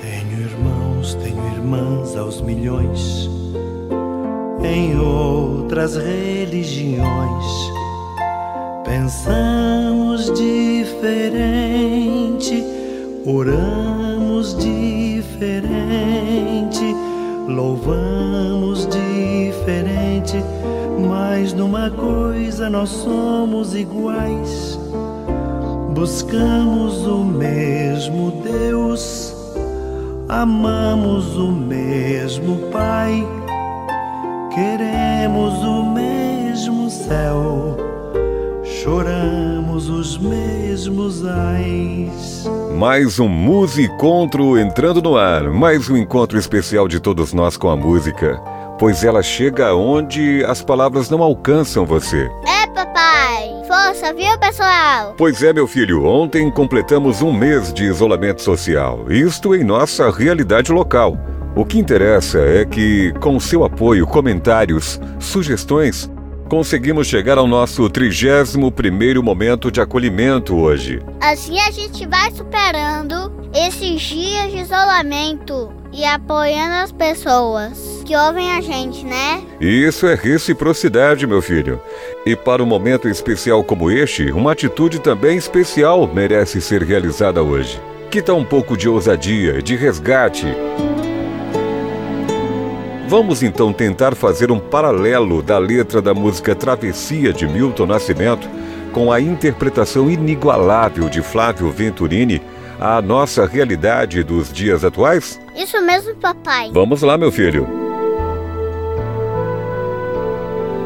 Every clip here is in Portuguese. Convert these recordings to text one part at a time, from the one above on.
Tenho irmãos, tenho irmãs aos milhões em outras religiões. Pensamos diferente, oramos diferente, louvamos diferente, mas numa coisa nós somos iguais. Buscamos o mesmo Deus, amamos o mesmo Pai, queremos o mesmo céu, choramos os mesmos ais. Mais um Musicontro entrando no ar, mais um encontro especial de todos nós com a música, pois ela chega onde as palavras não alcançam você. É, papai! Força, viu, pessoal? Pois é, meu filho, ontem completamos um mês de isolamento social, isto em nossa realidade local. O que interessa é que, com seu apoio, comentários, sugestões, conseguimos chegar ao nosso 31º momento de acolhimento hoje. Assim a gente vai superando esses dias de isolamento e apoiando as pessoas que ouvem a gente, né? Isso é reciprocidade, meu filho. E para um momento especial como este, uma atitude também especial merece ser realizada hoje. Que tal um pouco de ousadia, de resgate? Vamos então tentar fazer um paralelo da letra da música Travessia de Milton Nascimento com a interpretação inigualável de Flávio Venturini à nossa realidade dos dias atuais? Isso mesmo, papai. Vamos lá, meu filho.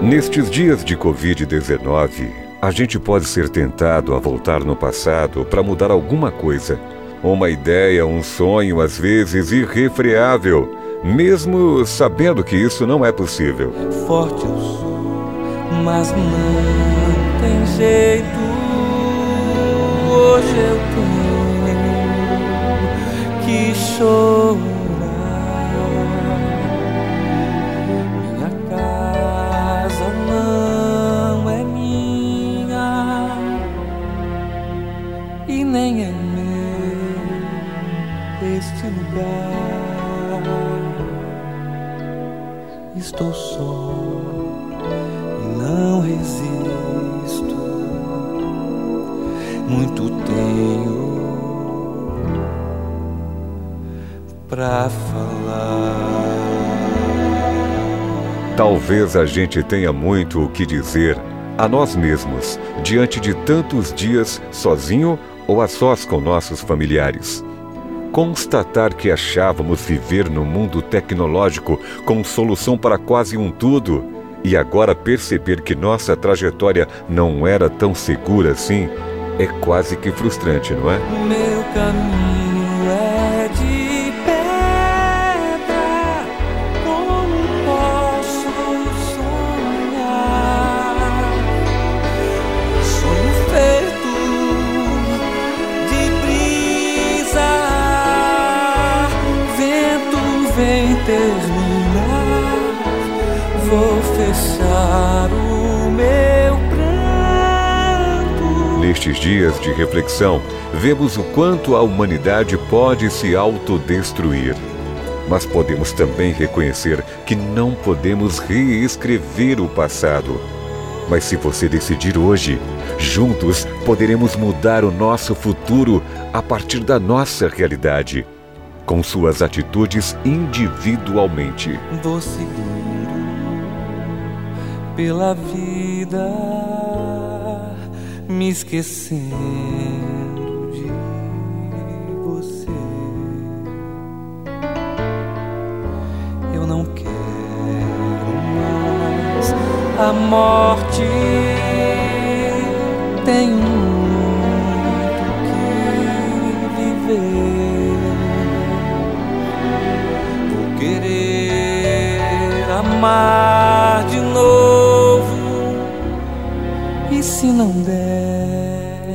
Nestes dias de Covid-19, a gente pode ser tentado a voltar no passado para mudar alguma coisa. Uma ideia, um sonho, às vezes irrefreável mesmo sabendo que isso não é possível. Forte eu sou, mas não tem jeito. Hoje eu tenho que chorar. Meu este lugar estou só e não resisto. Muito tenho pra falar. Talvez a gente tenha muito o que dizer a nós mesmos diante de tantos dias sozinho ou a sós com nossos familiares constatar que achávamos viver no mundo tecnológico com solução para quase um tudo e agora perceber que nossa trajetória não era tão segura assim é quase que frustrante, não é? Meu caminho o meu pranto. Nestes dias de reflexão, vemos o quanto a humanidade pode se autodestruir. Mas podemos também reconhecer que não podemos reescrever o passado. Mas se você decidir hoje, juntos poderemos mudar o nosso futuro a partir da nossa realidade, com suas atitudes individualmente. Seguindo pela vida, me esquecendo de você. Eu não quero mais a morte. Tenho E se não der,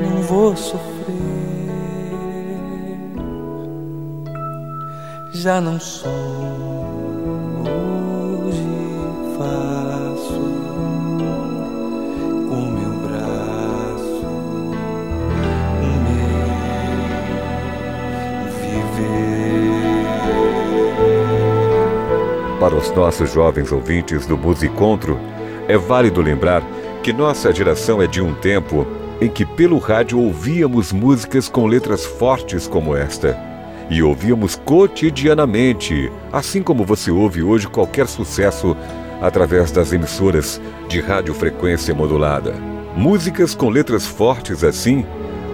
não vou sofrer. Já não sou hoje faço com meu braço o meu viver. Para os nossos jovens ouvintes do Musicontro, é válido lembrar que nossa geração é de um tempo em que pelo rádio ouvíamos músicas com letras fortes como esta. E ouvíamos cotidianamente, assim como você ouve hoje qualquer sucesso através das emissoras de radiofrequência modulada. Músicas com letras fortes assim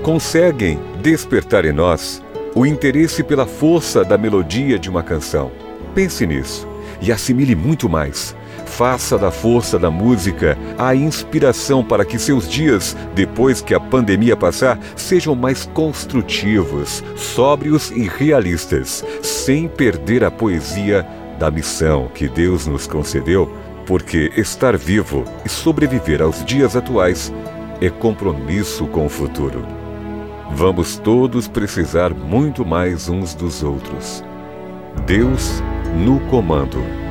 conseguem despertar em nós o interesse pela força da melodia de uma canção. Pense nisso e assimile muito mais. Faça da força da música a inspiração para que seus dias, depois que a pandemia passar, sejam mais construtivos, sóbrios e realistas, sem perder a poesia da missão que Deus nos concedeu, porque estar vivo e sobreviver aos dias atuais é compromisso com o futuro. Vamos todos precisar muito mais uns dos outros. Deus no comando.